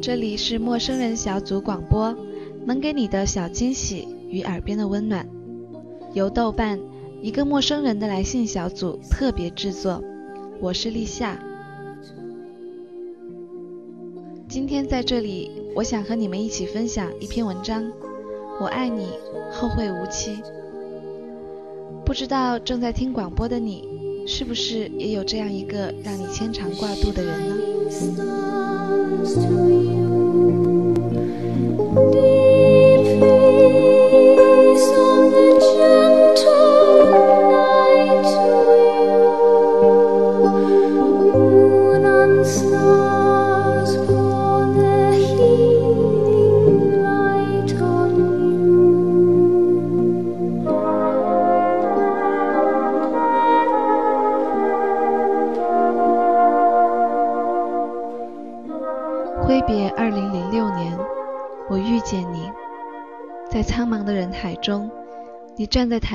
这里是陌生人小组广播，能给你的小惊喜与耳边的温暖，由豆瓣一个陌生人的来信小组特别制作，我是立夏。今天在这里，我想和你们一起分享一篇文章，我爱你，后会无期。不知道正在听广播的你，是不是也有这样一个让你牵肠挂肚的人呢？close to you.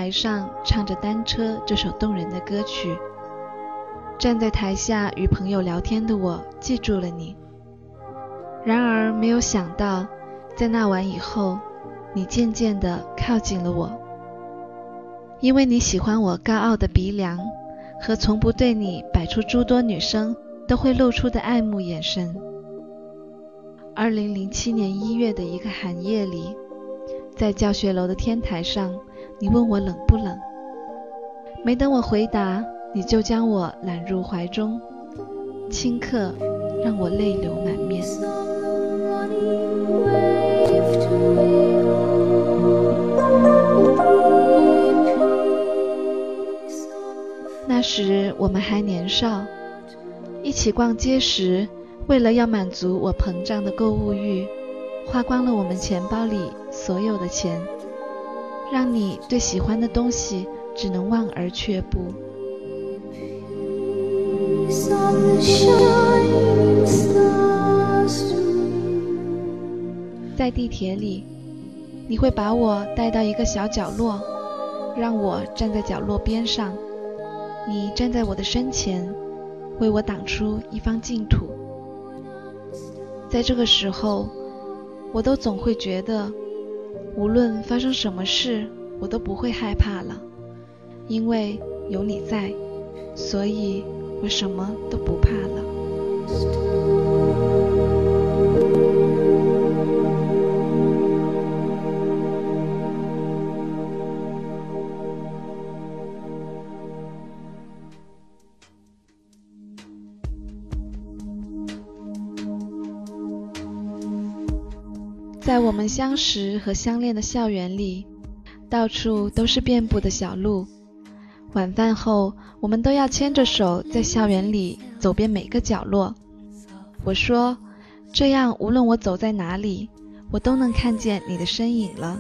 台上唱着《单车》这首动人的歌曲。站在台下与朋友聊天的我，记住了你。然而没有想到，在那晚以后，你渐渐地靠近了我，因为你喜欢我高傲的鼻梁和从不对你摆出诸多女生都会露出的爱慕眼神。二零零七年一月的一个寒夜里，在教学楼的天台上，你问我冷不冷？没等我回答，你就将我揽入怀中，顷刻让我泪流满面。那时我们还年少，一起逛街时。为了要满足我膨胀的购物欲，花光了我们钱包里所有的钱，让你对喜欢的东西只能望而却步。在地铁里，你会把我带到一个小角落，让我站在角落边上，你站在我的身前，为我挡出一方净土。在这个时候，我都总会觉得，无论发生什么事，我都不会害怕了，因为有你在，所以我什么都不怕了。们相识和相恋的校园里，到处都是遍布的小路。晚饭后，我们都要牵着手在校园里走遍每个角落。我说，这样无论我走在哪里，我都能看见你的身影了。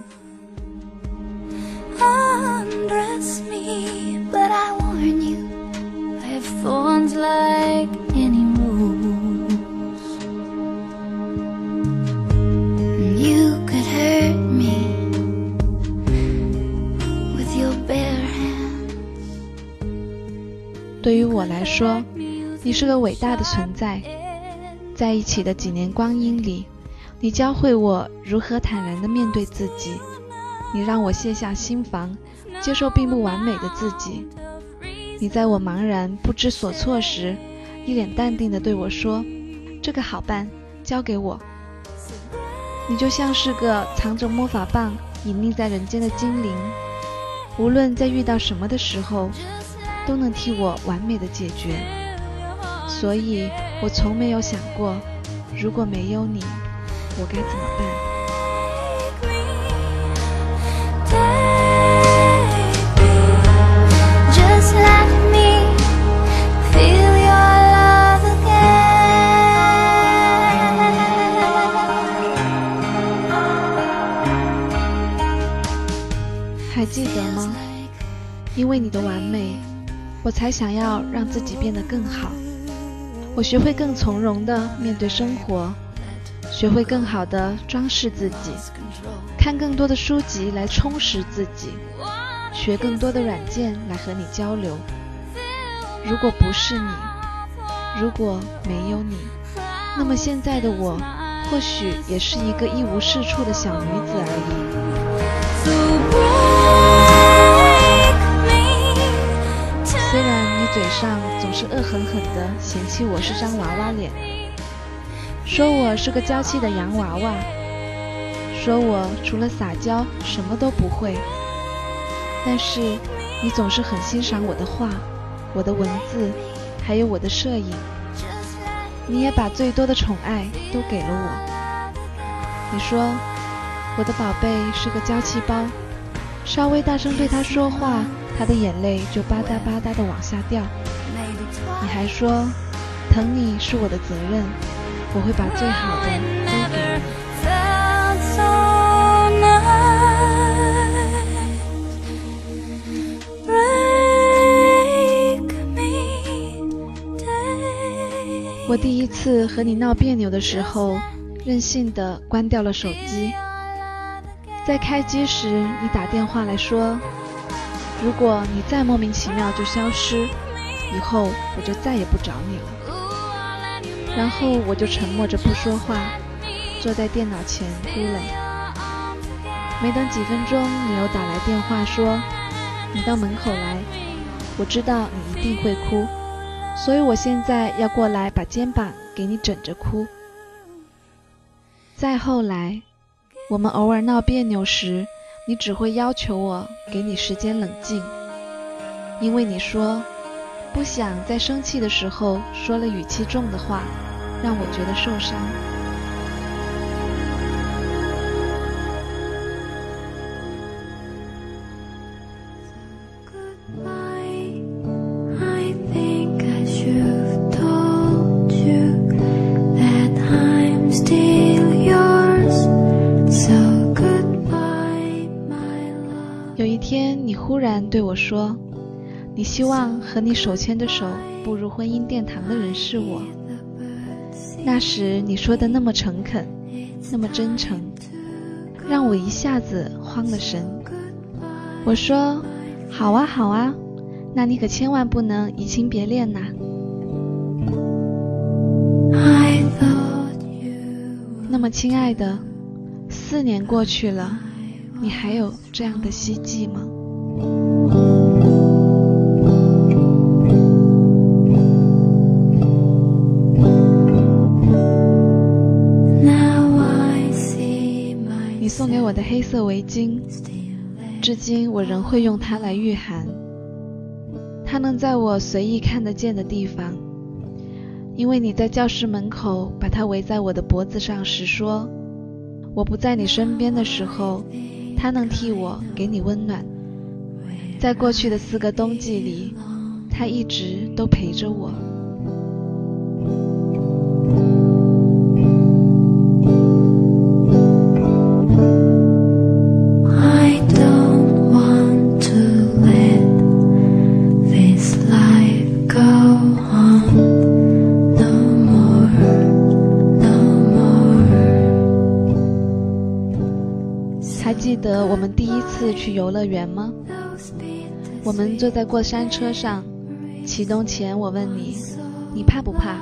对于我来说，你是个伟大的存在。在一起的几年光阴里，你教会我如何坦然地面对自己，你让我卸下心防，接受并不完美的自己。你在我茫然不知所措时，一脸淡定地对我说：“这个好办，交给我。”你就像是个藏着魔法棒、隐匿在人间的精灵，无论在遇到什么的时候。都能替我完美的解决，所以我从没有想过，如果没有你，我该怎么办。还记得吗？因为你的完美。我才想要让自己变得更好。我学会更从容地面对生活，学会更好地装饰自己，看更多的书籍来充实自己，学更多的软件来和你交流。如果不是你，如果没有你，那么现在的我，或许也是一个一无是处的小女子而已。嘴上总是恶狠狠地嫌弃我是张娃娃脸，说我是个娇气的洋娃娃，说我除了撒娇什么都不会，但是你总是很欣赏我的画、我的文字，还有我的摄影。你也把最多的宠爱都给了我。你说我的宝贝是个娇气包，稍微大声对他说话，他的眼泪就吧嗒吧嗒的往下掉。你还说疼你是我的责任，我会把最好的都给你。我第一次和你闹别扭的时候，任性的关掉了手机。在开机时，你打电话来说，如果你再莫名其妙就消失。以后我就再也不找你了。然后我就沉默着不说话，坐在电脑前哭了。没等几分钟，你又打来电话说你到门口来，我知道你一定会哭，所以我现在要过来把肩膀给你枕着哭。再后来，我们偶尔闹别扭时，你只会要求我给你时间冷静，因为你说。不想在生气的时候说了语气重的话，让我觉得受伤。说。你希望和你手牵着手步入婚姻殿堂的人是我。那时你说的那么诚恳，那么真诚，让我一下子慌了神。我说：“好啊，好啊，那你可千万不能移情别恋呐。”那么亲爱的，四年过去了，你还有这样的希冀吗？黑色围巾，至今我仍会用它来御寒。它能在我随意看得见的地方，因为你在教室门口把它围在我的脖子上时说：“我不在你身边的时候，它能替我给你温暖。”在过去的四个冬季里，它一直都陪着我。得我们第一次去游乐园吗？我们坐在过山车上，启动前我问你，你怕不怕？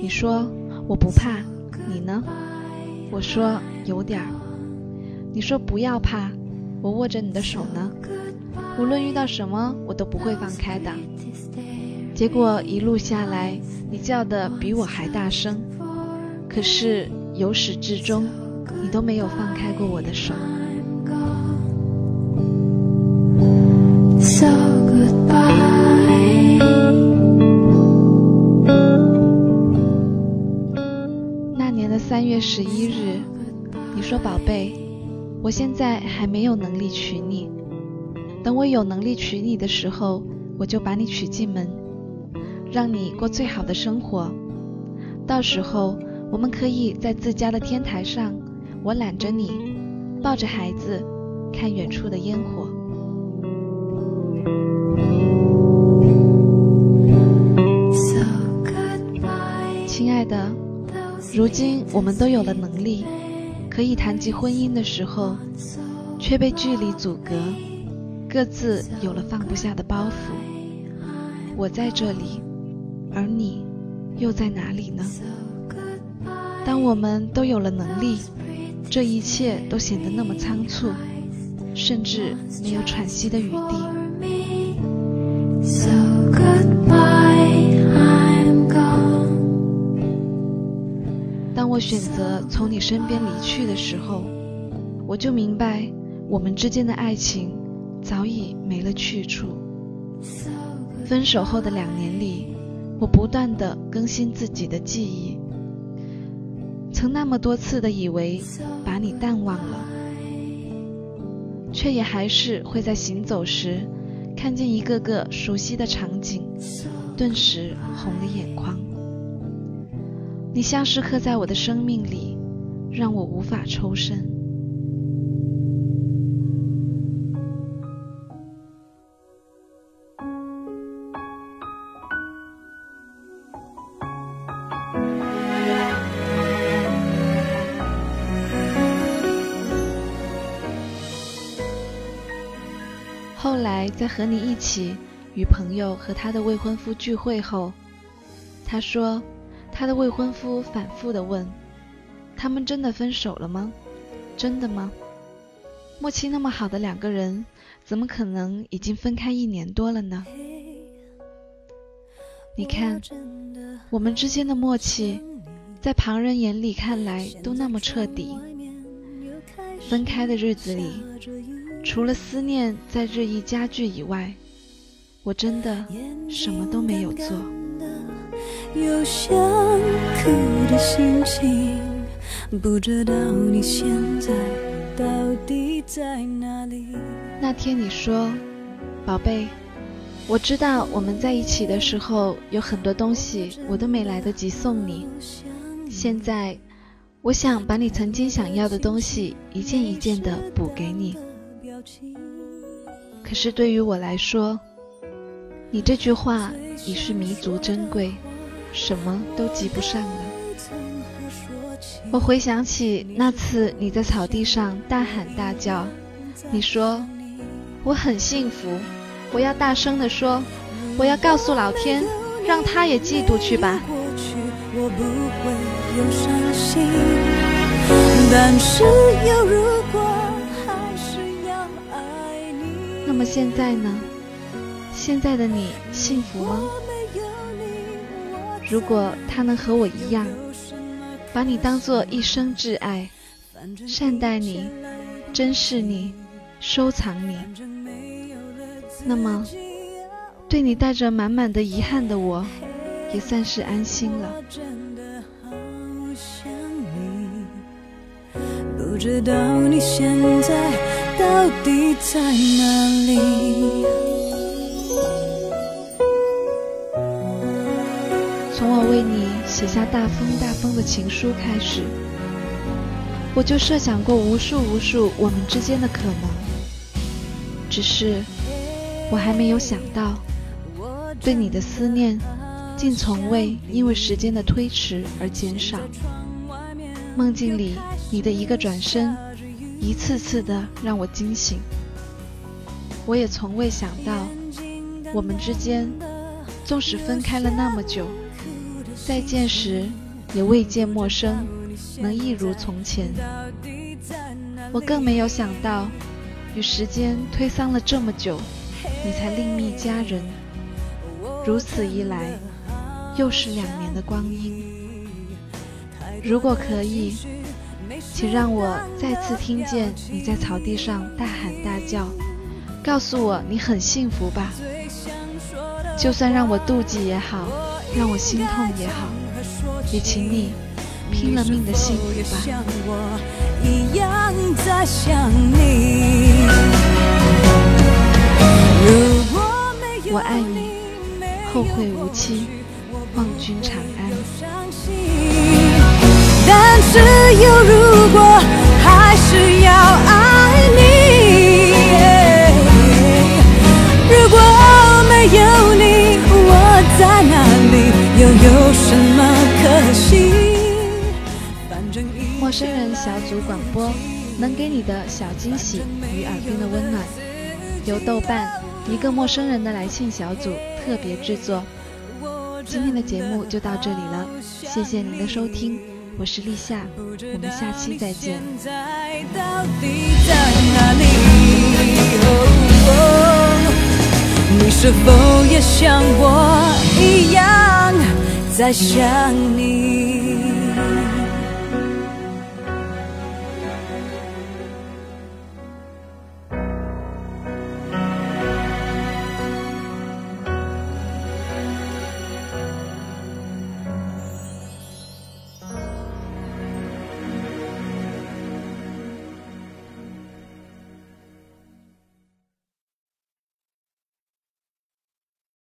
你说我不怕，你呢？我说有点儿。你说不要怕，我握着你的手呢，无论遇到什么我都不会放开的。结果一路下来，你叫的比我还大声，可是由始至终，你都没有放开过我的手。月十一日，你说：“宝贝，我现在还没有能力娶你，等我有能力娶你的时候，我就把你娶进门，让你过最好的生活。到时候，我们可以在自家的天台上，我揽着你，抱着孩子，看远处的烟火。”如今我们都有了能力，可以谈及婚姻的时候，却被距离阻隔，各自有了放不下的包袱。我在这里，而你又在哪里呢？当我们都有了能力，这一切都显得那么仓促，甚至没有喘息的余地。我选择从你身边离去的时候，我就明白，我们之间的爱情早已没了去处。分手后的两年里，我不断的更新自己的记忆，曾那么多次的以为把你淡忘了，却也还是会在行走时看见一个个熟悉的场景，顿时红了眼眶。你像是刻在我的生命里，让我无法抽身。后来在和你一起与朋友和他的未婚夫聚会后，他说，他的未婚夫反复的问，他们真的分手了吗？真的吗？默契那么好的两个人，怎么可能已经分开一年多了呢？你看，我们之间的默契，在旁人眼里看来都那么彻底。分开的日子里。除了思念在日益加剧以外，我真的什么都没有做。有想哭的心情，不知道你现在到底在哪里。那天你说，宝贝，我知道我们在一起的时候有很多东西我都没来得及送你，现在我想把你曾经想要的东西一件一件的补给你。可是对于我来说，你这句话已是弥足珍贵，什么都及不上了。我回想起那次你在草地上大喊大叫，你说我很幸福，我要大声地说，我要告诉老天，让他也嫉妒去吧。但是有如果。那么现在呢？现在的你幸福吗？如果他能和我一样，把你当做一生挚爱，善待你，珍视你，收藏你，那么对你带着满满的遗憾的我，也算是安心了。不知道你现在。到底在哪里？从我为你写下大风大风的情书开始，我就设想过无数无数我们之间的可能。只是我还没有想到，对你的思念竟从未因为时间的推迟而减少。梦境里，你的一个转身。一次次的让我惊醒，我也从未想到，我们之间纵使分开了那么久，再见时也未见陌生，能一如从前。我更没有想到，与时间推搡了这么久，你才另觅佳人。如此一来，又是两年的光阴。如果可以。请让我再次听见你在草地上大喊大叫，告诉我你很幸福吧。就算让我妒忌也好，让我心痛也好，也请你拼了命的幸福吧。我爱你，后会无期，望君长安。但是有如果，还是要爱陌生人小组广播能给你的小惊喜与耳边的温暖。由豆瓣一个陌生人的来信小组特别制作。今天的节目就到这里了谢谢您的收听我是立夏我们下期再见。你是否也像我一样在想你？